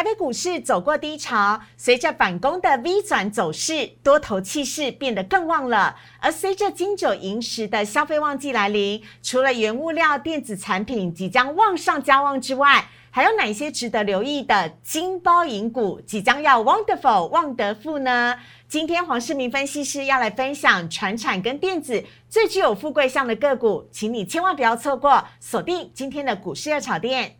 台北股市走过低潮，随着反攻的 V 转走势，多头气势变得更旺了。而随着金九银十的消费旺季来临，除了原物料、电子产品即将旺上加旺之外，还有哪些值得留意的金包银股即将要 wonderful 旺得富呢？今天黄世明分析师要来分享船产跟电子最具有富贵相的个股，请你千万不要错过，锁定今天的股市热炒店。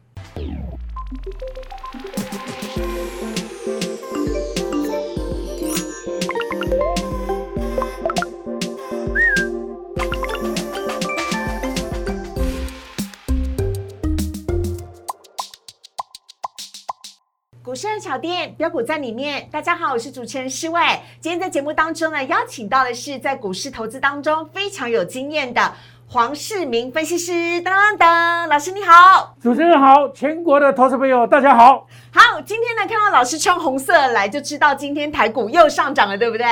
股市热炒店标股在里面，大家好，我是主持人施伟。今天在节目当中呢，邀请到的是在股市投资当中非常有经验的黄世明分析师，当当当，老师你好，主持人好，全国的投资朋友大家好。好，今天呢看到老师穿红色来，就知道今天台股又上涨了，对不对？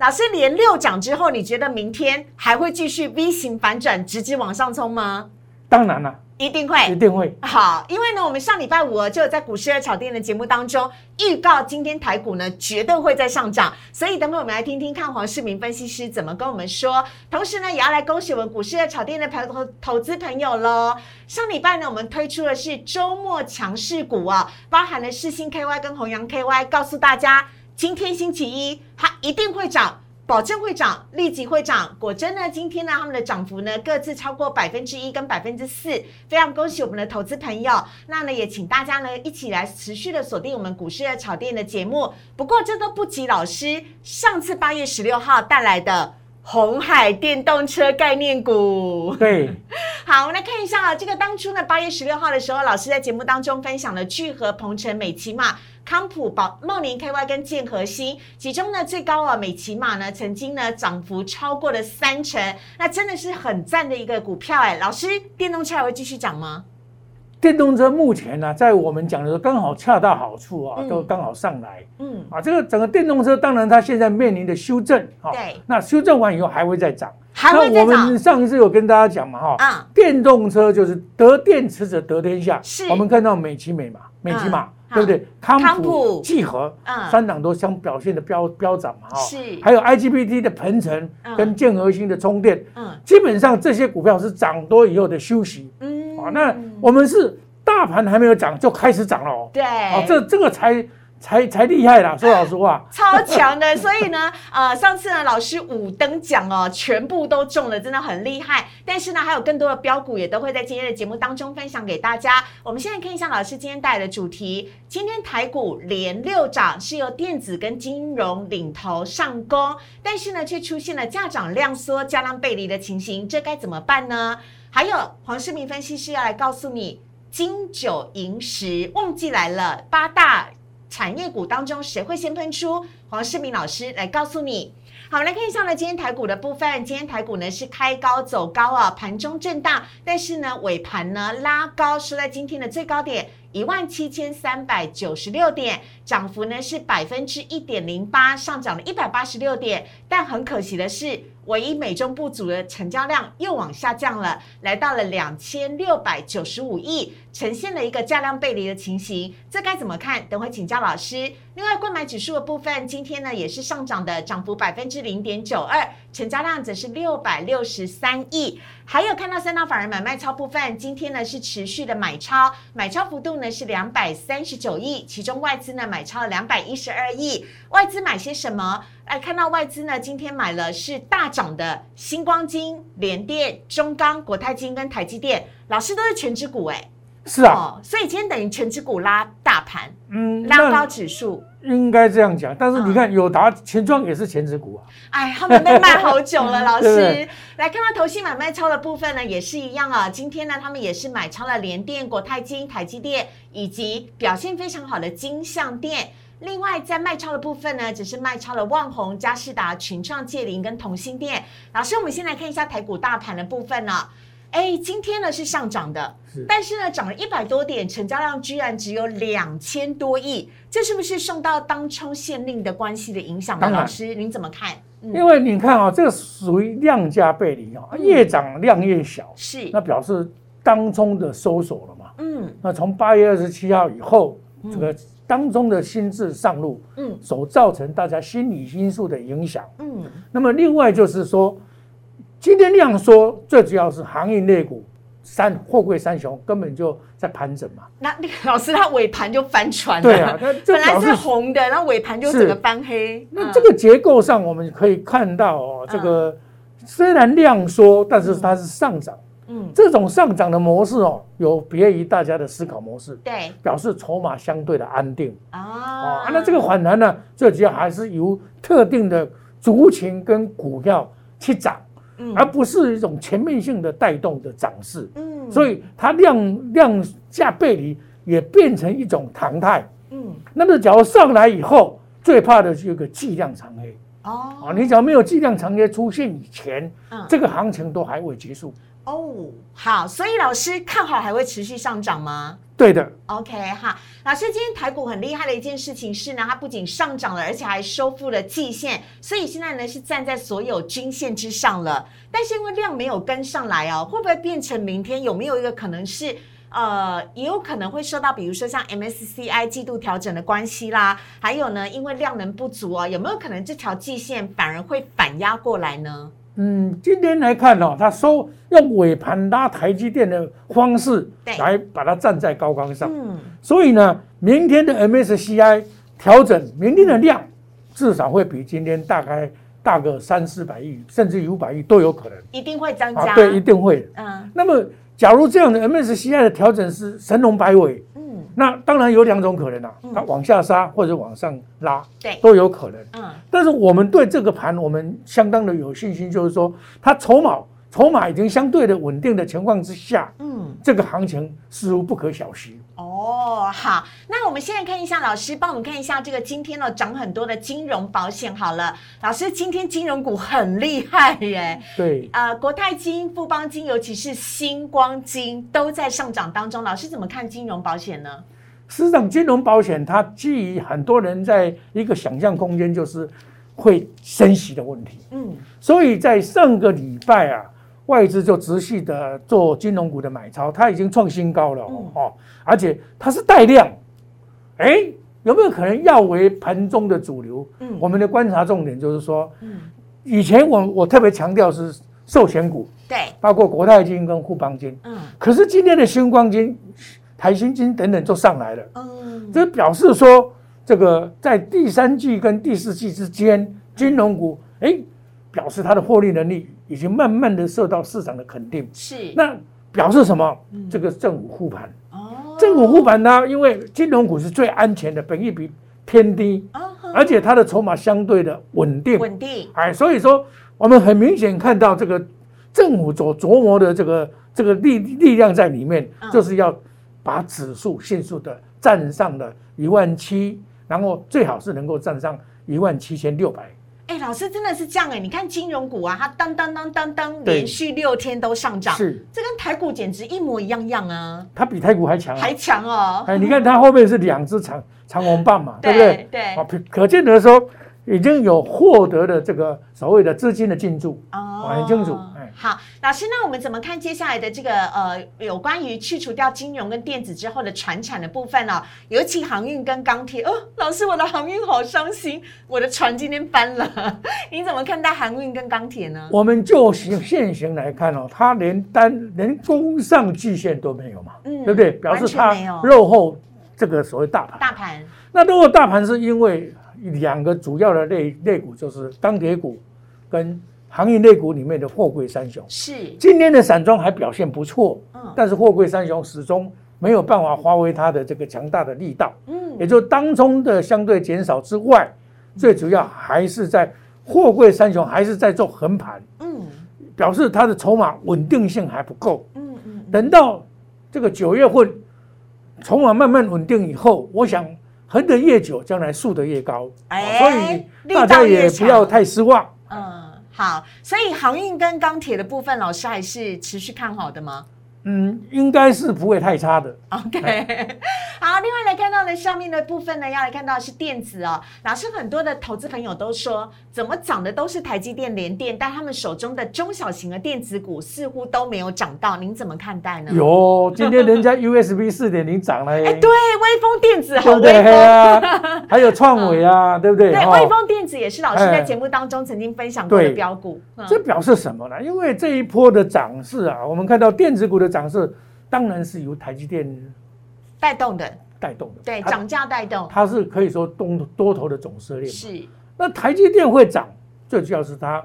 老师连六涨之后，你觉得明天还会继续 V 型反转，直接往上冲吗？当然了，一定会，一定会。好，因为呢，我们上礼拜五就有在股市二炒店的节目当中预告，今天台股呢绝对会在上涨，所以等会我们来听听看黄世明分析师怎么跟我们说。同时呢，也要来恭喜我们股市二炒店的投投投资朋友喽。上礼拜呢，我们推出的是周末强势股啊，包含了世星 KY 跟弘阳 KY，告诉大家今天星期一它一定会涨。保证会涨，立即会涨。果真呢，今天呢，他们的涨幅呢各自超过百分之一跟百分之四，非常恭喜我们的投资朋友。那呢，也请大家呢一起来持续的锁定我们股市的炒店的节目。不过这都不及老师上次八月十六号带来的红海电动车概念股。对，好，我们来看一下啊，这个当初呢八月十六号的时候，老师在节目当中分享了聚合、鹏程、美骑马。康普、宝茂林 KY 跟建和新，其中呢最高啊美骑马呢曾经呢涨幅超过了三成，那真的是很赞的一个股票哎。老师，电动车还会继续涨吗？电动车目前呢，在我们讲的时候刚好恰到好处啊，都刚好上来。嗯，啊，这个整个电动车当然它现在面临的修正啊，对，那修正完以后还会再涨，还会再涨。我们上一次有跟大家讲嘛哈，啊，电动车就是得电池者得天下。是，我们看到美骑美嘛，美骑马。对不对？康普、聚合，三档都相表现的飙飙涨嘛，哈。是。还有 IGBT 的鹏程跟建核心的充电，嗯，基本上这些股票是涨多以后的休息，嗯。啊，那我们是大盘还没有涨就开始涨了哦。对。啊，这这个才。才才厉害啦！说老实话，超强的。所以呢，呃，上次呢，老师五等奖哦，全部都中了，真的很厉害。但是呢，还有更多的标股也都会在今天的节目当中分享给大家。我们现在看一下老师今天带来的主题：今天台股连六涨，是由电子跟金融领头上攻，但是呢，却出现了价涨量缩、价量背离的情形，这该怎么办呢？还有黄世明分析师要来告诉你，金九银十旺季来了，八大。产业股当中，谁会先喷出？黄世明老师来告诉你。好，我们来看一下呢，今天台股的部分。今天台股呢是开高走高啊，盘中震荡，但是呢尾盘呢拉高，收在今天的最高点一万七千三百九十六点，涨幅呢是百分之一点零八，上涨了一百八十六点。但很可惜的是。唯一美中不足的成交量又往下降了，来到了两千六百九十五亿，呈现了一个价量背离的情形，这该怎么看？等会请教老师。另外，购买指数的部分，今天呢也是上涨的，涨幅百分之零点九二，成交量则是六百六十三亿。还有看到三大法人买卖超部分，今天呢是持续的买超，买超幅度呢是两百三十九亿，其中外资呢买超了两百一十二亿。外资买些什么？哎，看到外资呢，今天买了是大涨的星光金、联电、中钢、国泰金跟台积电，老师都是全指股哎，是啊，所以今天等于全指股拉大盘，嗯，拉高指数，应该这样讲。但是你看友达、钱庄也是全指股啊，哎，他们被卖好久了，老师。来看到投信买卖超的部分呢，也是一样啊。今天呢，他们也是买超了联电、国泰金、台积电以及表现非常好的金相电。另外，在卖超的部分呢，只是卖超了旺宏、嘉士达、群创、界林跟同心店。老师，我们先来看一下台股大盘的部分呢。哎，今天呢是上涨的，但是呢涨了一百多点，成交量居然只有两千多亿，这是不是受到当冲限令的关系的影响呢？老师，您怎么看？因为你看啊，这个属于量价背离啊，越涨量越小，是那表示当冲的收手了嘛？嗯，那从八月二十七号以后，这个。当中的心智上路，嗯，所造成大家心理因素的影响，嗯，那么另外就是说，今天量缩最主要是行业类股。三货柜三雄根本就在盘整嘛，那那个老师他尾盘就翻船了，对啊，本来是红的，然后尾盘就整个翻黑。那这个结构上我们可以看到哦，这个虽然量缩，但是它是上涨，嗯，这种上涨的模式哦，有别于大家的思考模式，对，表示筹码相对的安定啊。那这个反弹呢，最主要还是由特定的族群跟股票去涨。而不是一种全面性的带动的涨势，嗯，所以它量量价背离也变成一种常态，嗯，那么假如上来以后，最怕的是一个计量长黑，哦，啊，你只要没有计量长黑出现以前，嗯，这个行情都还未结束，哦，好，所以老师看好还会持续上涨吗？对的，OK 哈，老师，今天台股很厉害的一件事情是呢，它不仅上涨了，而且还收复了季线，所以现在呢是站在所有均线之上了。但是因为量没有跟上来哦，会不会变成明天有没有一个可能是，呃，也有可能会受到比如说像 MSCI 季度调整的关系啦，还有呢，因为量能不足啊，有没有可能这条季线反而会反压过来呢？嗯，今天来看哦，它收用尾盘拉台积电的方式来把它站在高岗上。嗯，所以呢，明天的 MSCI 调整，明天的量至少会比今天大概大个三四百亿，甚至五百亿都有可能。一定会增加。对，一定会。嗯，那么假如这样的 MSCI 的调整是神龙摆尾。那当然有两种可能啊，它往下杀或者往上拉，对，都有可能。嗯，但是我们对这个盘我们相当的有信心，就是说它筹码筹码已经相对的稳定的情况之下，嗯，这个行情似乎不可小觑。哦，好，那我们现在看一下，老师帮我们看一下这个今天呢涨很多的金融保险。好了，老师今天金融股很厉害耶。对，呃，国泰金、富邦金，尤其是星光金都在上涨当中。老师怎么看金融保险呢？实际上，金融保险它基于很多人在一个想象空间，就是会升息的问题。嗯，所以在上个礼拜啊。外资就持续的做金融股的买超，它已经创新高了哦，而且它是带量，哎，有没有可能要为盘中的主流？嗯，我们的观察重点就是说，嗯，以前我我特别强调是寿险股，对，包括国泰金跟富邦金，嗯，可是今天的星光金、台新金等等就上来了，嗯，这表示说这个在第三季跟第四季之间，金融股哎，表示它的获利能力。已经慢慢的受到市场的肯定，是。那表示什么？这个政府护盘。哦，政府护盘呢，因为金融股是最安全的，本益比偏低，而且它的筹码相对的稳定，稳定，哎，所以说我们很明显看到这个政府所琢磨的这个这个力力量在里面，就是要把指数迅速的站上了一万七，然后最好是能够站上一万七千六百。哎，老师真的是这样哎！你看金融股啊，它当当当当当，连续六天都上涨，是这跟台股简直一模一样样啊！它比台股还强，还强哦！哎，你 看它后面是两只长长红棒嘛，对不对？对，啊，可见得说。已经有获得的这个所谓的资金的进驻哦，很清楚。好，老师，那我们怎么看接下来的这个呃，有关于去除掉金融跟电子之后的船产的部分呢？尤其航运跟钢铁哦，老师，我的航运好伤心，我的船今天翻了。你怎么看待航运跟钢铁呢？我们就行现行来看哦，它连单连攻上季线都没有嘛，嗯，对不对？表示它落后这个所谓大盘。大盘，那落后大盘是因为。两个主要的类类股就是钢铁股跟行业类股里面的货柜三雄。是。今天的散装还表现不错，嗯，但是货柜三雄始终没有办法发挥它的这个强大的力道，嗯，也就当中的相对减少之外，最主要还是在货柜三雄还是在做横盘，嗯，表示它的筹码稳定性还不够，嗯嗯，等到这个九月份筹码慢慢稳定以后，我想。横的越久，将来竖的越高，所以大家也不要太失望。嗯，好，所以航运跟钢铁的部分，老师还是持续看好的吗？嗯，应该是不会太差的。OK，好，另外来看到的上面的部分呢，要来看到是电子哦。老师很多的投资朋友都说，怎么涨的都是台积电、联电，但他们手中的中小型的电子股似乎都没有涨到，您怎么看待呢？有，今天人家 USB 四点零涨了，哎，对，微风电子好威风，还有创伟啊，对不对？对，微风电子也是老师在节目当中曾经分享过的标股。这表示什么呢？因为这一波的涨势啊，我们看到电子股的。涨势当然是由台积电带动的，带动的，对，涨价带动，它是可以说多多头的总司令。是，那台积电会涨，最主要是它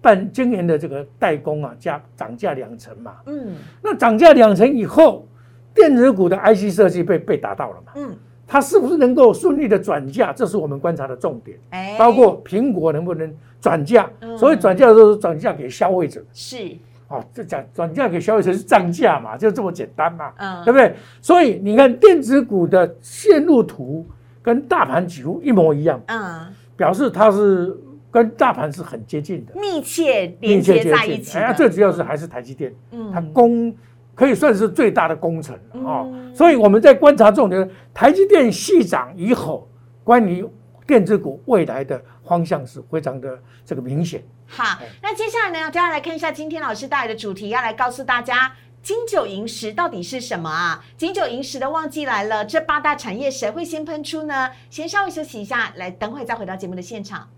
半今年的这个代工啊，加涨价两成嘛。嗯，那涨价两成以后，电子股的 IC 设计被被打到了嘛？嗯，它是不是能够顺利的转嫁？这是我们观察的重点。哎，包括苹果能不能转嫁？所以转嫁的时候转嫁给消费者。是。哦，这讲转嫁给消费者是涨价嘛，就这么简单嘛，嗯，对不对？所以你看电子股的线路图跟大盘几乎一模一样，嗯，表示它是跟大盘是很接近的，密切连接在一起。哎，最主要是还是台积电，嗯，它工可以算是最大的工程啊，所以我们在观察重点，台积电细涨以后，关于电子股未来的方向是非常的这个明显。好，那接下来呢，就要来看一下今天老师带来的主题，要来告诉大家金九银十到底是什么啊？金九银十的旺季来了，这八大产业谁会先喷出呢？先稍微休息一下，来等会再回到节目的现场。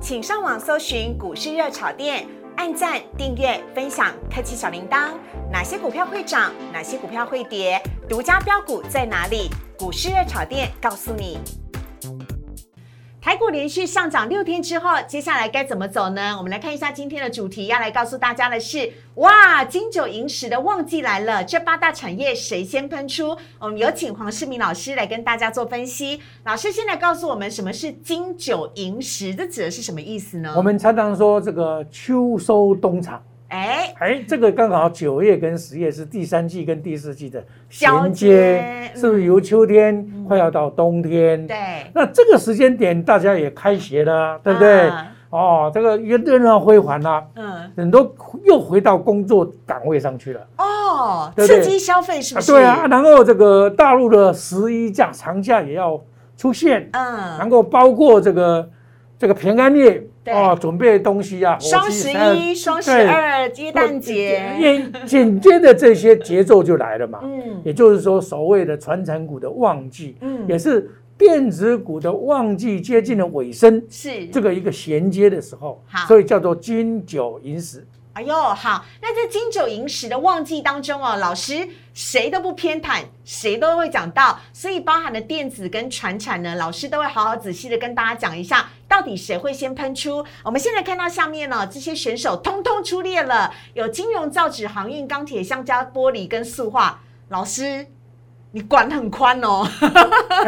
请上网搜寻股市热炒店，按赞、订阅、分享，开启小铃铛。哪些股票会涨？哪些股票会跌？独家标股在哪里？股市热炒店告诉你。台股连续上涨六天之后，接下来该怎么走呢？我们来看一下今天的主题，要来告诉大家的是：哇，金九银十的旺季来了，这八大产业谁先喷出？我们有请黄世明老师来跟大家做分析。老师现在告诉我们，什么是金九银十？这指的是什么意思呢？我们常常说这个秋收冬藏。哎哎，这个刚好九月跟十月是第三季跟第四季的衔接，是不是由秋天快要到冬天？对，那这个时间点大家也开学了，对不对？哦，这个热闹辉煌啦，嗯，很多又回到工作岗位上去了。哦，刺激消费是不是？对啊，然后这个大陆的十一假长假也要出现，嗯，然后包括这个这个平安夜。哦，准备东西啊！双十一、双十二、鸡蛋节，紧接着这些节奏就来了嘛。嗯，也就是说，所谓的传承股的旺季，嗯，也是电子股的旺季接近了尾声，是这个一个衔接的时候。好，所以叫做金九银十。哎呦，好，那在金九银十的旺季当中哦，老师谁都不偏袒，谁都会讲到，所以包含的电子跟船产呢，老师都会好好仔细的跟大家讲一下，到底谁会先喷出。我们现在看到下面呢，这些选手通通出列了，有金融、造纸、航运、钢铁、橡胶、玻璃跟塑化。老师，你管很宽哦，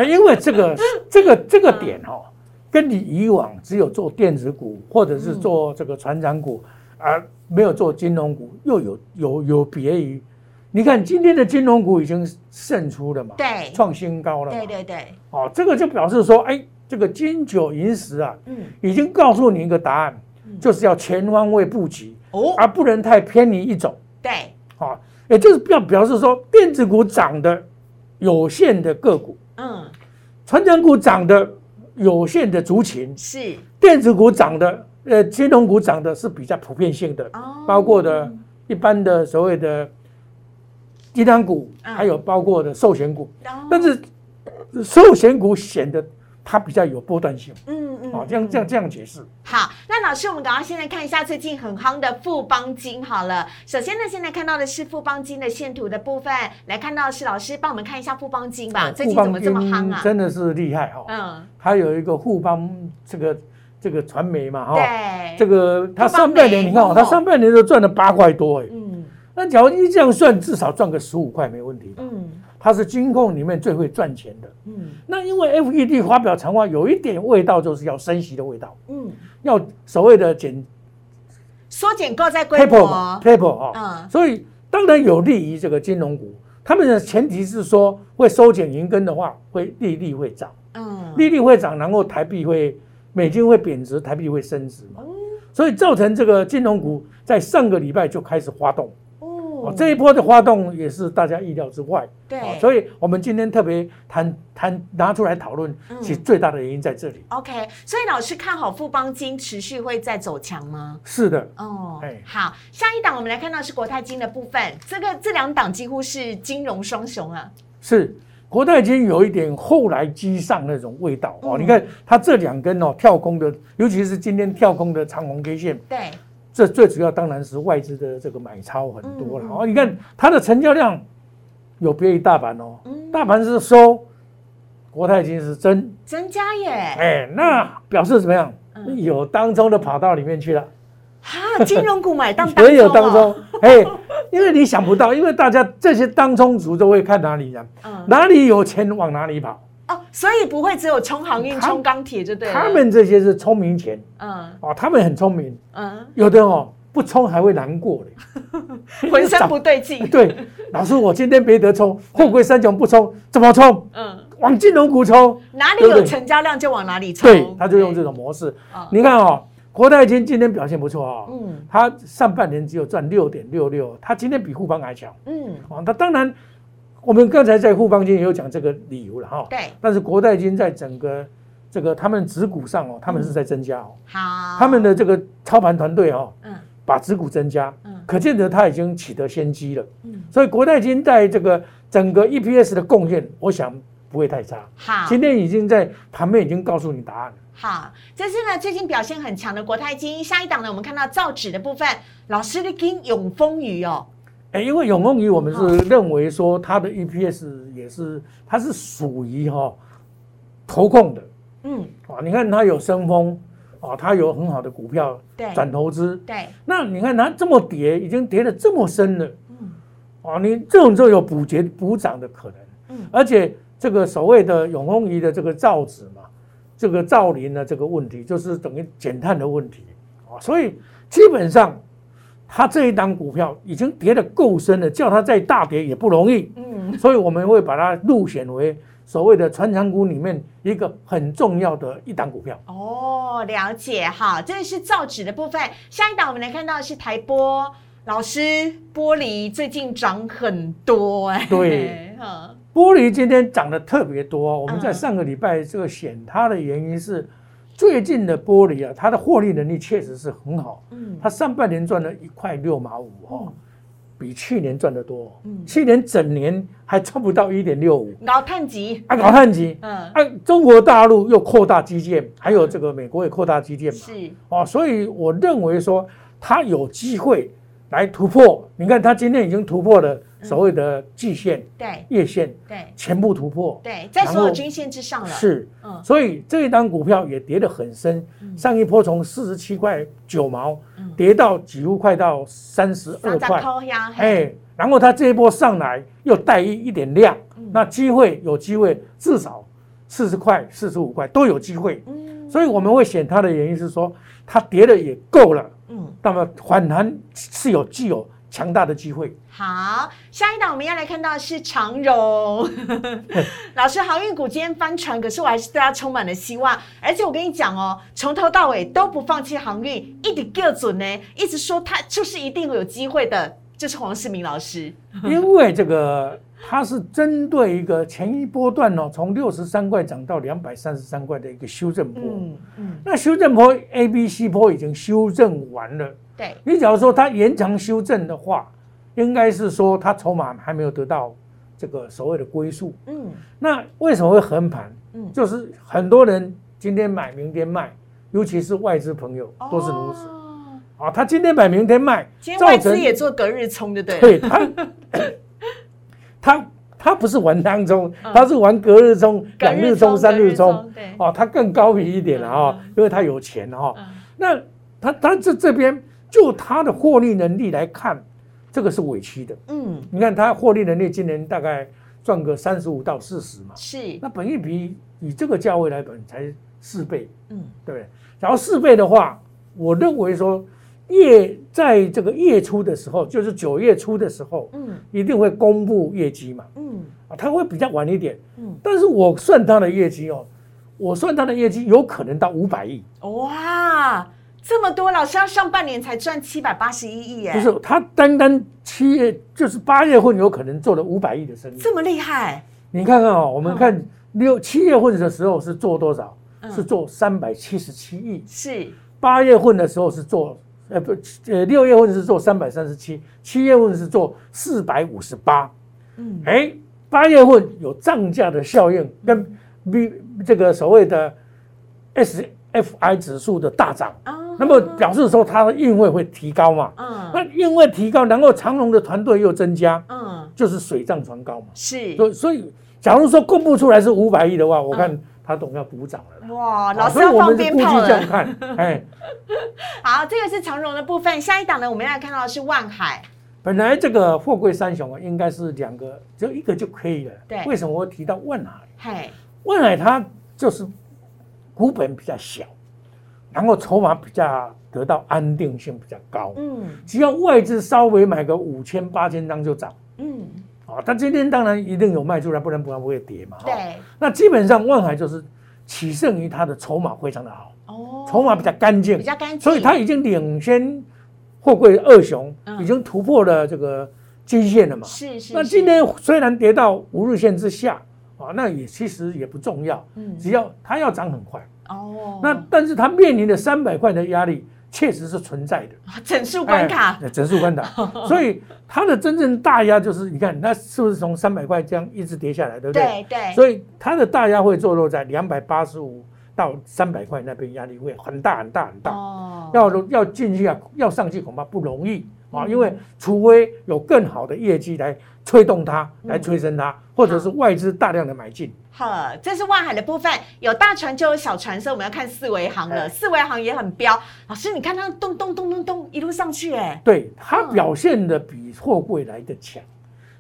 因为这个 这个这个点哦，跟你以往只有做电子股或者是做这个船长股。而没有做金融股，又有有有别于，你看今天的金融股已经胜出了嘛？对，创新高了。对对对。哦，这个就表示说，哎，这个金九银十啊，嗯，已经告诉你一个答案，就是要全方位布局，哦，而不能太偏离一种。对。好，也就是表表示说，电子股涨的有限的个股，嗯，成长股涨的有限的族群，是。电子股涨的。呃，金融股涨的是比较普遍性的，包括的一般的所谓的低档股，还有包括的寿险股，但是寿险股显得它比较有波段性。嗯嗯，好，这样这样这样解释。好，那老师，我们赶快现在看一下最近很夯的富邦金。好了，首先呢，现在看到的是富邦金的线图的部分，来看到是老师帮我们看一下富邦金吧。最近怎么这么夯啊？真的是厉害哈。嗯，它有一个富邦这个。这个传媒嘛，哈，这个它上半年你看哦，它上半年都赚了八块多哎，嗯，那假如一这样算，至少赚个十五块没问题，嗯，它是金控里面最会赚钱的，嗯，那因为 F E D 发表长话有一点味道，就是要升息的味道，嗯，要所谓的减缩减购债规模，paper 啊，嗯，所以当然有利于这个金融股，他们的前提是说会收减银根的话，会利率会涨，嗯，利率会涨，然后台币会。美金会贬值，台币会升值嘛？所以造成这个金融股在上个礼拜就开始发动。这一波的发动也是大家意料之外。对，所以我们今天特别谈谈拿出来讨论，其实最大的原因在这里。OK，所以老师看好富邦金持续会再走强吗？是的。哦，哎，好，下一档我们来看到是国泰金的部分，这个这两档几乎是金融双雄啊。是国泰金有一点后来居上那种味道哦。你看它这两根哦跳空的，尤其是今天跳空的长红 K 线。对。这最主要当然是外资的这个买超很多了哦。你看它的成交量。有别于大盘哦，大盘是收，国泰金是增增加耶，哎，那表示怎么样？有当中的跑到里面去了，哈，金融股买 当也有当中，哎，因为你想不到，因为大家这些当中族都会看哪里呀？哪里有钱往哪里跑哦，所以不会只有冲航运、冲钢铁就对了。他们这些是聪明钱，嗯，哦，他们很聪明，嗯，有的哦。不冲还会难过嘞，浑身 不对劲。对，老师，我今天没得冲，货柜三雄不冲，怎么冲？嗯，往金融股冲，哪里有成交量就往哪里冲。对，他就用这种模式。你看哦，国泰金今天表现不错啊，嗯，它上半年只有赚六点六六，它今天比沪邦还强。嗯，哦，它当然，我们刚才在富邦金也有讲这个理由了哈。对，但是国泰金在整个这个他们指股上哦，他们是在增加哦。好，他们的这个操盘团队哦，嗯。把指股增加，嗯，可见得它已经取得先机了，嗯，所以国泰金在这个整个 EPS 的贡献，我想不会太差。好，今天已经在盘面已经告诉你答案了。好，这是呢最近表现很强的国泰金。下一档呢，我们看到造纸的部分，老师的金永丰鱼哦，哎，因为永丰鱼我们是认为说它的 EPS 也是它是属于哈投控的，嗯，啊，你看它有升风。啊，它有很好的股票转投资，对，那你看它这么跌，已经跌得这么深了，嗯，啊，你这种就有补跌补涨的可能，嗯，而且这个所谓的永丰鱼的这个造纸嘛，这个造林的这个问题，就是等于减碳的问题，啊，所以基本上它这一档股票已经跌得够深了，叫它再大跌也不容易，嗯，所以我们会把它入选为。所谓的传长股里面一个很重要的一档股票。哦，了解。哈，这是造纸的部分。下一档我们来看到是台玻老师，玻璃最近涨很多哎，对，玻璃今天涨得特别多。我们在上个礼拜这个选它的原因是，最近的玻璃啊，它的获利能力确实是很好，嗯，它上半年赚了一块六毛五哦。比去年赚得多，嗯，去年整年还赚不到一点六五，搞碳级。啊，搞碳级，嗯，啊，中国大陆又扩大基建，还有这个美国也扩大基建嘛，是。哦，所以我认为说它有机会来突破。你看它今天已经突破了所谓的季线、对月线、对全部突破，对，在所有均线之上了，是，嗯，所以这一单股票也跌得很深，上一波从四十七块九毛。跌到几乎快到三十二块，哎，然后它这一波上来又带一一点量，那机会有机会至少四十块、四十五块都有机会，嗯，所以我们会选它的原因是说它跌的也够了，嗯，那么反弹是有具有。强大的机会。好，下一档我们要来看到的是长荣 老师，航运股今天翻船，可是我还是对它充满了希望。而且我跟你讲哦，从头到尾都不放弃航运，一点个准呢，一直说它就是一定会有机会的。就是黄世明老师，因为这个它是针对一个前一波段哦，从六十三块涨到两百三十三块的一个修正波。嗯嗯，那修正波 A、B、C 波已经修正完了。对，你假如说它延长修正的话，应该是说它筹码还没有得到这个所谓的归宿。嗯，那为什么会横盘？嗯，就是很多人今天买，明天卖，尤其是外资朋友都是如此。啊，他今天买，明天卖，今天外资也做隔日冲，对不对？对他，他他不是玩当中，他是玩隔日冲、两日冲、三日冲。对，哦，他更高明一点了啊，因为他有钱哈。那他他这这边。就它的获利能力来看，这个是委屈的。嗯，你看它获利能力今年大概赚个三十五到四十嘛。是。那本益比以这个价位来本才四倍。嗯，对不对？然后四倍的话，我认为说月在这个月初的时候，就是九月初的时候，嗯，一定会公布业绩嘛。嗯。啊，它会比较晚一点。嗯。但是我算它的业绩哦，我算它的业绩有可能到五百亿。哇！这么多，老师要上半年才赚七百八十一亿耶，不是，他单单七月就是八月份有可能做了五百亿的生意，这么厉害？你看看哦，我们看六七月份的时候是做多少？是做三百七十七亿。是八月份的时候是做，呃不，呃六月份是做三百三十七，七月份是做四百五十八。嗯，哎，八月份有涨价的效应，跟 B 这个所谓的 SFI 指数的大涨。那么表示说它的运费会提高嘛？嗯，那运费提高，然后长隆的团队又增加，嗯，就是水涨船高嘛。是，所以所以，假如说公布出来是五百亿的话，我看它总要补涨了。哇，老师要放鞭炮了。这样看，哎，好，这个是长荣的部分。下一档呢，我们要看到的是万海。本来这个货柜三雄啊，应该是两个，只有一个就可以了。对，为什么我提到万海？嘿，万海它就是股本比较小。然后筹码比较得到安定性比较高，嗯，只要外资稍微买个五千八千张就涨，嗯，啊，但今天当然一定有卖出来，不然不然不会跌嘛，对。那基本上万海就是起胜于它的筹码非常的好，哦，筹码比较干净，比较干净，所以它已经领先货柜二雄，已经突破了这个均线了嘛，是是。那今天虽然跌到五日线之下，啊，那也其实也不重要，嗯，只要它要涨很快。哦，那但是它面临的三百块的压力确实是存在的，整数关卡，整数关卡，所以它的真正大压就是你看它是不是从三百块这样一直跌下来，对不对？对对。所以它的大压会坐落在两百八十五到三百块那边，压力会很大很大很大。哦，要要进去啊，要上去恐怕不容易啊，因为除非有更好的业绩来。推动它来催生它，或者是外资大量的买进。好，这是万海的部分，有大船就有小船，所以我们要看四维行了。四维行也很彪，老师你看它咚咚咚咚咚一路上去，哎，对，它表现的比货柜来的强，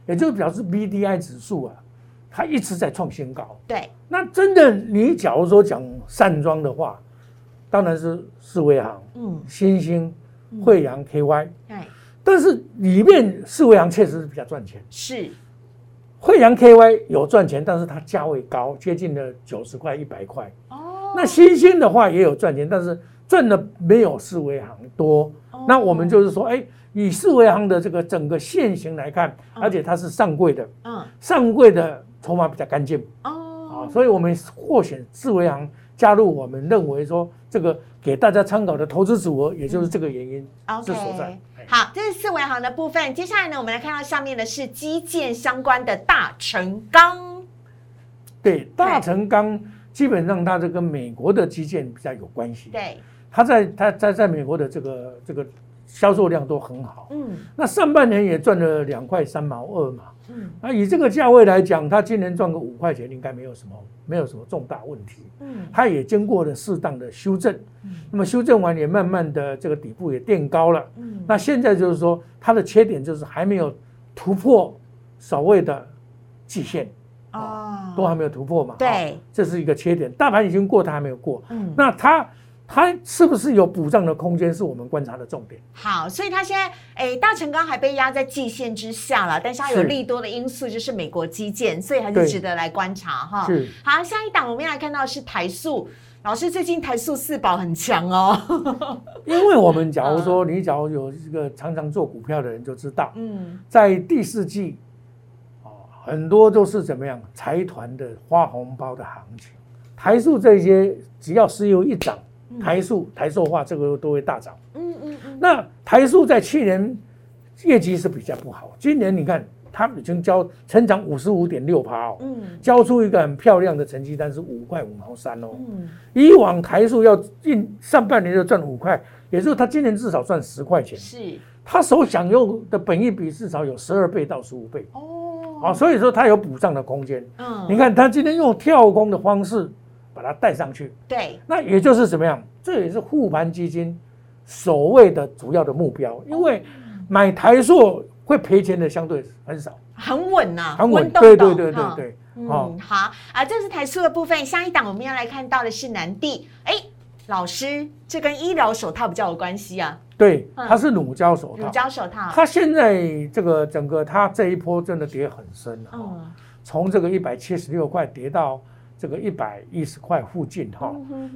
也就表示 B D I 指数啊，它一直在创新高。对，那真的你假如说讲散装的话，当然是四维行，嗯，新兴、惠阳 K Y，哎。但是里面四维行确实是比较赚钱，是。惠阳 KY 有赚钱，但是它价位高，接近了九十块、一百块。哦，那新兴的话也有赚钱，但是赚的没有四维行多。那我们就是说，哎，以四维行的这个整个线型来看，而且它是上柜的，嗯，上柜的筹码比较干净。哦，啊，所以我们获选四维行加入，我们认为说这个给大家参考的投资组合，也就是这个原因之所在。好，这是四维行的部分。接下来呢，我们来看到上面的是基建相关的大成钢。对，大成钢基本上它这跟美国的基建比较有关系。对，它在它在在美国的这个这个销售量都很好。嗯，那上半年也赚了两块三毛二嘛。嗯，那以这个价位来讲，它今年赚个五块钱，应该没有什么没有什么重大问题。嗯，它也经过了适当的修正。嗯，那么修正完也慢慢的这个底部也垫高了。嗯，那现在就是说它的缺点就是还没有突破所谓的极限。哦，都还没有突破嘛。对，这是一个缺点。大盘已经过，它还没有过。嗯，那它。它是不是有补涨的空间，是我们观察的重点。好，所以它现在，哎，大成钢还被压在季线之下了，但是它有利多的因素，就是美国基建，所以还是值得来观察哈。是。好，下一档我们要来看到是台塑，老师最近台塑四宝很强哦。因为我们假如说你假如有一个常常做股票的人就知道，嗯，在第四季，哦，很多都是怎么样财团的花红包的行情，台塑这些只要石油一涨。台塑、台塑化这个都会大涨。嗯嗯嗯。那台塑在去年业绩是比较不好，今年你看它已经交成长五十五点六趴哦，嗯，交出一个很漂亮的成绩单是五块五毛三哦。嗯。以往台塑要进上半年就赚五块，也就是它今年至少赚十块钱。是。它所享用的本益比至少有十二倍到十五倍。哦。啊，所以说它有补涨的空间。嗯。你看它今天用跳空的方式。把它带上去，对，那也就是怎么样？这也是护盘基金所谓的主要的目标，因为买台塑会赔钱的相对很少，很稳呐，很稳，对对对对对，嗯，好。啊，这是台塑的部分。下一档我们要来看到的是南地，哎，老师，这跟医疗手套比较有关系啊？对，它是乳胶手套，乳胶手套，它现在这个整个它这一波真的跌很深了，嗯，从这个一百七十六块跌到。这个一百一十块附近哈，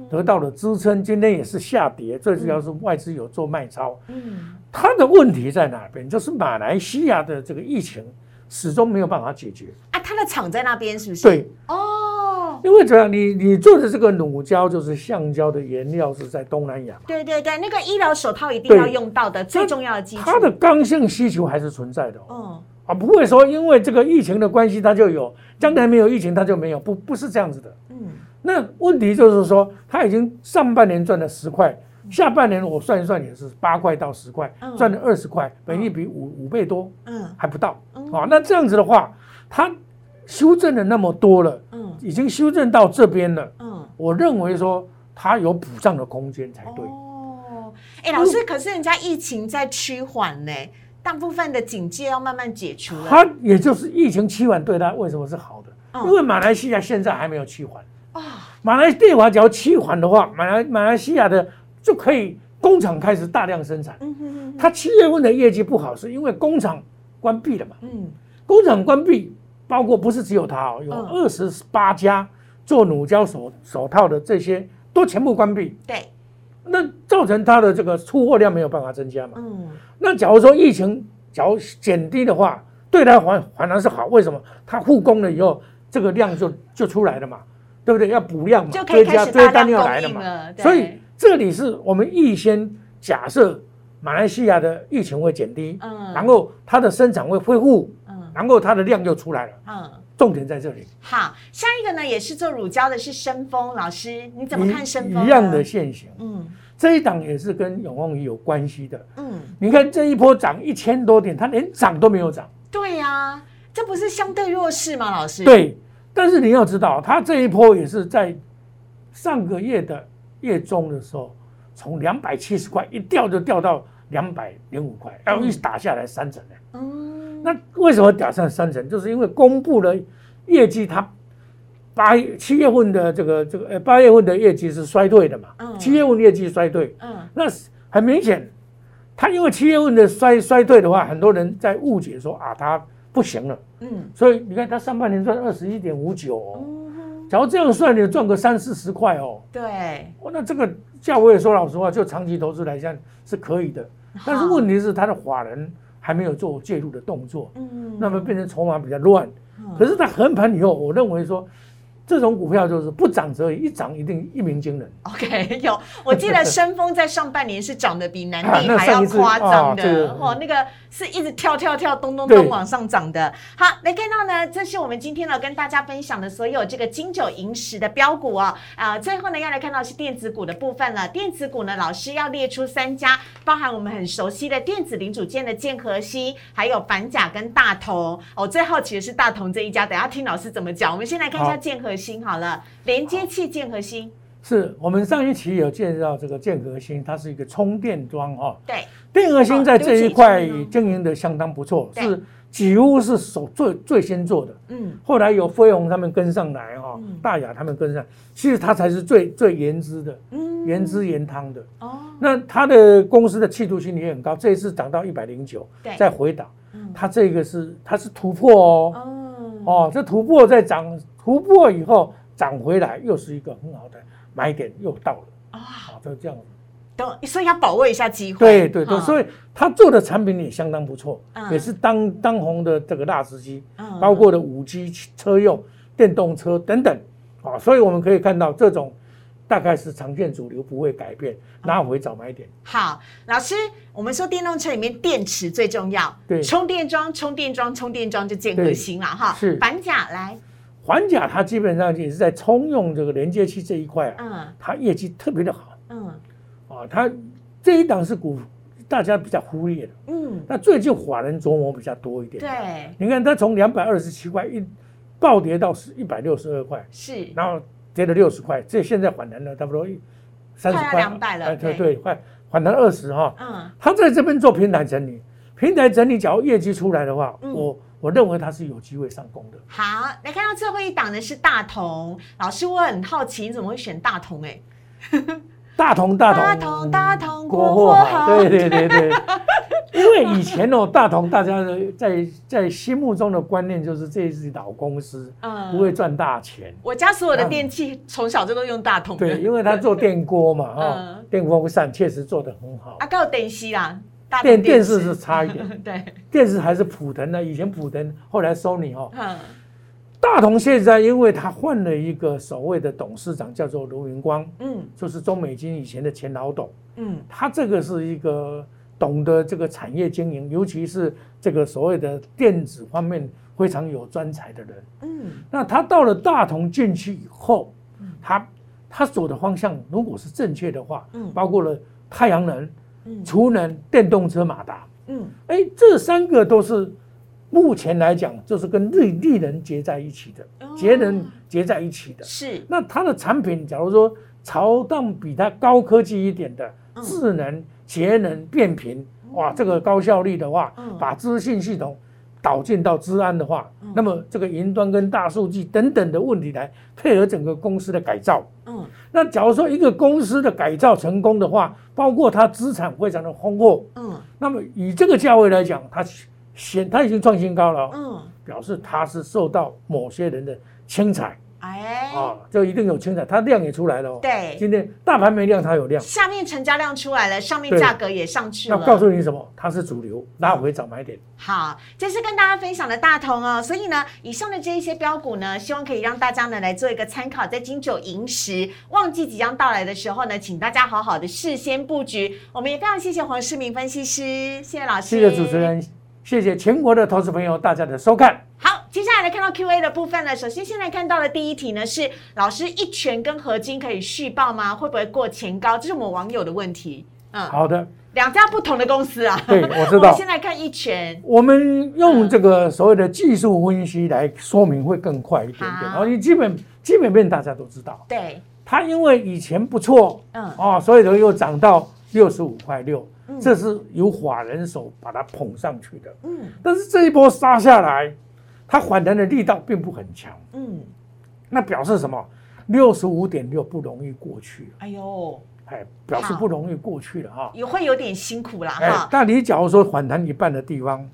得到了支撑。今天也是下跌，最主要是外资有做卖超。嗯，它的问题在哪边？就是马来西亚的这个疫情始终没有办法解决啊。它的厂在那边是不是？对，哦，因为怎样？你你做的这个乳胶就是橡胶的原料是在东南亚。对对对，那个医疗手套一定要用到的最重要的基础。它的刚性需求还是存在的。嗯。啊，不会说因为这个疫情的关系，它就有；将来没有疫情，它就没有。不，不是这样子的。嗯，那问题就是说，它已经上半年赚了十块，下半年我算一算也是八块到十块，赚了二十块，本益比五五倍多，嗯，还不到。啊，那这样子的话，它修正了那么多了，嗯，已经修正到这边了，嗯，我认为说它有补涨的空间才对。哦，哎，老师，可是人家疫情在趋缓呢。大部分的警戒要慢慢解除了，它也就是疫情期缓对它为什么是好的？因为马来西亚现在还没有期缓啊。马来西亚只要期缓的话，马来马来西亚的就可以工厂开始大量生产。嗯哼哼。它七月份的业绩不好，是因为工厂关闭了嘛？嗯。工厂关闭，包括不是只有它哦，有二十八家做乳胶手手套的这些都全部关闭。对。那造成它的这个出货量没有办法增加嘛？嗯，那假如说疫情假如减低的话，对它反反而是好。为什么？它复工了以后，这个量就就出来了嘛，对不对？要补量嘛，追加追单要来了嘛。所以这里是我们预先假设马来西亚的疫情会减低，嗯，然后它的生产会恢复，嗯，然后它的量就出来了，嗯。重点在这里。好，下一个呢，也是做乳胶的，是生丰老师，你怎么看生丰？一样的现象。嗯，这一档也是跟永旺鱼有关系的。嗯，你看这一波涨一千多点，它连涨都没有涨。对呀，这不是相对弱势吗？老师。对，但是你要知道，它这一波也是在上个月的月中的时候，从两百七十块一掉就掉到两百零五块，然后一打下来三成呢。嗯。那为什么打上三成？就是因为公布了业绩，它八七月份的这个这个呃八月份的业绩是衰退的嘛？嗯。七月份业绩衰退，嗯。那很明显，它因为七月份的衰衰退的话，很多人在误解说啊，它不行了。嗯。所以你看，它上半年赚二十一点五九哦。假如这样算，你赚个三四十块哦。对。那这个价位说老实话，就长期投资来讲是可以的。但是问题是，它的法人。还没有做介入的动作，嗯，那么变成筹码比较乱，可是它横盘以后，我认为说。这种股票就是不涨则已，一涨一定一鸣惊人。OK，有，我记得深丰在上半年是涨得比南 地还要夸张的，哦，那个是一直跳跳跳，咚咚咚往上涨的。好，来看到呢，这是我们今天呢跟大家分享的所有这个金九银十的标股哦。啊，最后呢要来看到是电子股的部分了。电子股呢，老师要列出三家，包含我们很熟悉的电子零组件的建和西，还有反甲跟大同。我最好奇的是大同这一家，等下听老师怎么讲。我们先来看一下建和。心好了，连接器建核心是我们上一期有介绍这个建核心，它是一个充电桩哈。对，电核心在这一块经营的相当不错，是几乎是首最最先做的。嗯，后来有飞鸿他们跟上来哈，大雅他们跟上，其实它才是最最原汁的，嗯，原汁原汤的。哦，那它的公司的气度性也很高，这一次涨到一百零九，再回档，它这个是它是突破哦。哦，这突破再涨，突破以后涨回来，又是一个很好的买点，又到了啊，就这样子。等，所以要把握一下机会。对对对，所以他做的产品也相当不错，也是当当红的这个大司机，包括的五 G 车用、电动车等等啊，所以我们可以看到这种。大概是长线主流不会改变，拿回早买点。好，老师，我们说电动车里面电池最重要，对，充电桩、充电桩、充电桩就见核心了哈。是，环甲来，环甲它基本上也是在充用这个连接器这一块啊，嗯，它业绩特别的好，嗯，啊，它这一档是股大家比较忽略的，嗯，那最近法人琢磨比较多一点，对，你看它从两百二十七块一暴跌到是一百六十二块，是，然后。跌了六十块，这现在反弹了差不多三十块，两百了。哎，对对，快反弹二十哈。嗯，他在这边做平台整理，平台整理，假如业绩出来的话，我我认为他是有机会上攻的。好，来看到最后一档的是大同老师，我很好奇，你怎么会选大同？哎，大同大同大同大同国货好，对对对对。因为以前哦，大同大家在在心目中的观念就是这是老公司，嗯，不会赚大钱。我家所有的电器从小就都用大同。对，因为他做电锅嘛，哈，电风扇确实做的很好。啊，够电视啦，电电视是差一点。对，电视还是普腾的，以前普腾，后来收你哦。嗯。大同现在因为他换了一个所谓的董事长，叫做卢云光，嗯，就是中美金以前的前老董，嗯，他这个是一个。懂得这个产业经营，尤其是这个所谓的电子方面非常有专才的人。嗯，那他到了大同进去以后，他他走的方向如果是正确的话，嗯，包括了太阳能、储能、电动车、马达，嗯，哎，这三个都是目前来讲就是跟绿绿能结在一起的，节能结在一起的。是，那他的产品，假如说朝当比它高科技一点的智能。节能变频，哇，这个高效率的话，把资讯系统导进到治安的话，那么这个云端跟大数据等等的问题来配合整个公司的改造。嗯，那假如说一个公司的改造成功的话，包括它资产非常的丰厚。嗯，那么以这个价位来讲，它显它已经创新高了。嗯，表示它是受到某些人的青睐。哎，啊，就一定有青彩，它量也出来了哦。对，今天大盘没量，它有量。下面成交量出来了，上面价格也上去了。要告诉你什么？它是主流，拉回早买点。好，这是跟大家分享的大同哦。所以呢，以上的这一些标股呢，希望可以让大家呢来做一个参考，在金九银十旺季即将到来的时候呢，请大家好好的事先布局。我们也非常谢谢黄世明分析师，谢谢老师，谢谢主持人，谢谢全国的投资朋友大家的收看。好，接下来来看到 Q A 的部分呢。首先，现在看到的第一题呢是老师一拳跟合金可以续报吗？会不会过前高？这是我们网友的问题。嗯，好的，两家不同的公司啊。对，我知道。现在看一拳，我们用这个所谓的技术分析来说明会更快一点点。然后你基本基本面大家都知道。对，它因为以前不错，嗯，哦，所以呢又涨到六十五块六，这是由法人手把它捧上去的。嗯，但是这一波杀下来。它反弹的力道并不很强，嗯，那表示什么？六十五点六不容易过去。哎呦，哎，表示不容易过去了哈，也会有点辛苦啦哈。但你假如说反弹一半的地方，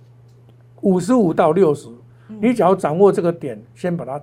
五十五到六十，你只要掌握这个点，先把它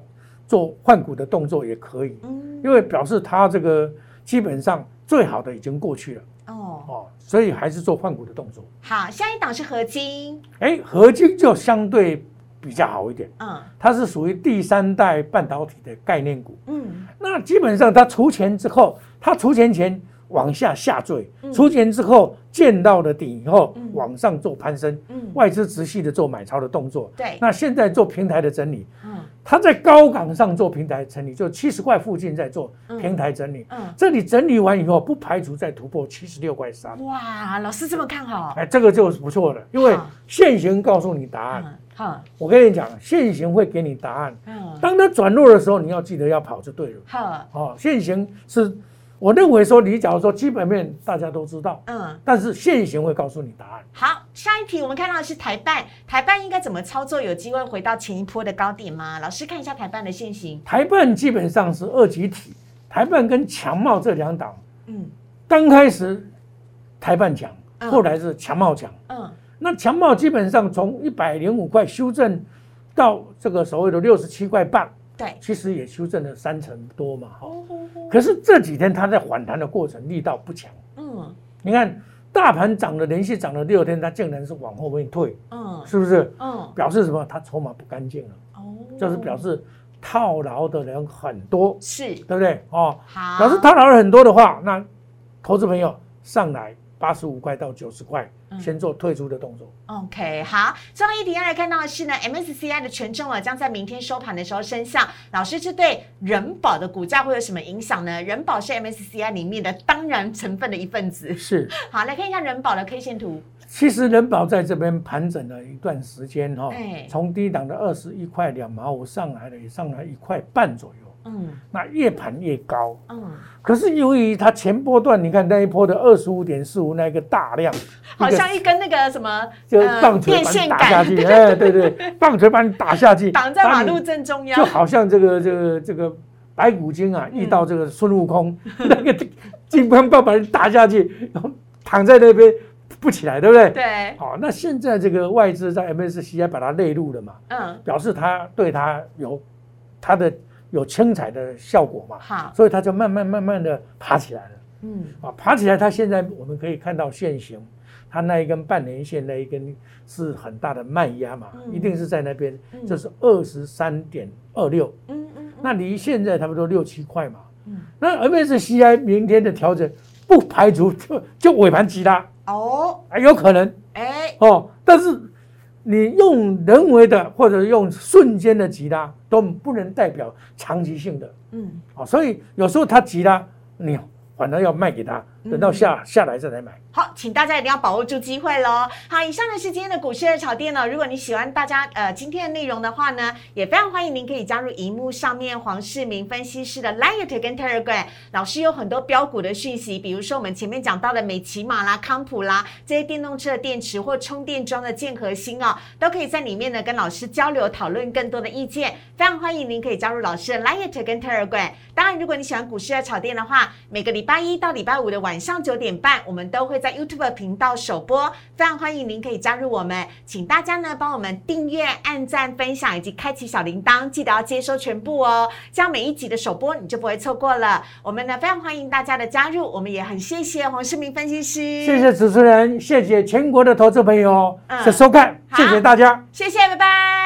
做换股的动作也可以，嗯，因为表示它这个基本上最好的已经过去了，哦哦，所以还是做换股的动作。好，下一档是合金，哎，合金就相对。比较好一点，嗯，它是属于第三代半导体的概念股，嗯，那基本上它除钱之后，它除钱前往下下坠，除钱之后见到了底以后往上做攀升，嗯，外资持续的做买超的动作，对，那现在做平台的整理，嗯，它在高岗上做平台整理，就七十块附近在做平台整理，嗯，这里整理完以后不排除再突破七十六块三，哇，老师这么看好，哎，这个就是不错的，因为现行告诉你答案。好，我跟你讲，现行会给你答案。嗯，当它转弱的时候，你要记得要跑就对了。好，哦，现行是，我认为说，你假如说基本面大家都知道，嗯，但是现行会告诉你答案。好，下一题我们看到的是台办，台办应该怎么操作？有机会回到前一波的高点吗？老师看一下台办的现行。台办基本上是二级体，台办跟强茂这两档，嗯，刚开始台办强，后来是强茂强，嗯。那强茂基本上从一百零五块修正到这个所谓的六十七块半，对，其实也修正了三成多嘛，哈。可是这几天它在反弹的过程力道不强，嗯，你看大盘涨了连续涨了六天，它竟然是往后面退，嗯，是不是？嗯，表示什么？它筹码不干净了，哦，就是表示套牢的人很多，是对不对？哦，好，表示套牢人很多的话，那投资朋友上来。八十五块到九十块，先做退出的动作。OK，好。最后一题要来看到的是呢，MSCI 的权重啊，将在明天收盘的时候生效。老师，这对人保的股价会有什么影响呢？人保是 MSCI 里面的当然成分的一份子。是。好，来看一下人保的 K 线图。其实人保在这边盘整了一段时间哈，从低档的二十一块两毛五上来了，也上来一块半左右。嗯，那越盘越高。嗯，可是由于它前波段，你看那一波的二十五点四五那个大量，好像一根那个什么，就棒槌把你打下去。哎，对对，棒槌把你打下去，挡在马路正中央，就好像这个这个这个白骨精啊，遇到这个孙悟空，那个金刚棒把你打下去，然后躺在那边不起来，对不对？对。好，那现在这个外资在 MSCI 把它列入了嘛？嗯。表示它对它有它的有清彩的效果嘛？好。所以它就慢慢慢慢的爬起来了。嗯。啊，爬起来，它现在我们可以看到线形，它那一根半年线那一根是很大的卖压嘛，一定是在那边，就是二十三点二六。嗯嗯。那离现在差不多六七块嘛。嗯。那 MSCI 明天的调整。不排除就就尾盘急拉哦，还有可能哎哦，但是你用人为的或者用瞬间的急拉都不能代表长期性的，嗯，好，所以有时候他急拉你。反而要卖给他，等到下下来再来买。好，请大家一定要把握住机会喽。好，以上呢是今天的股市的炒店呢。如果你喜欢大家呃今天的内容的话呢，也非常欢迎您可以加入荧幕上面黄世明分析师的 Line 跟 Telegram。老师有很多标股的讯息，比如说我们前面讲到的美骑马啦、康普啦这些电动车的电池或充电桩的建核心哦，都可以在里面呢跟老师交流讨论更多的意见。非常欢迎您可以加入老师的 Line 跟 Telegram。当然，如果你喜欢股市的炒店的话，每个礼礼拜一到礼拜五的晚上九点半，我们都会在 YouTube 频道首播，非常欢迎您可以加入我们，请大家呢帮我们订阅、按赞、分享以及开启小铃铛，记得要接收全部哦，这样每一集的首播你就不会错过了。我们呢非常欢迎大家的加入，我们也很谢谢黄世明分析师，谢谢主持人，谢谢全国的投资朋友的收看，谢谢大家，谢谢，拜拜。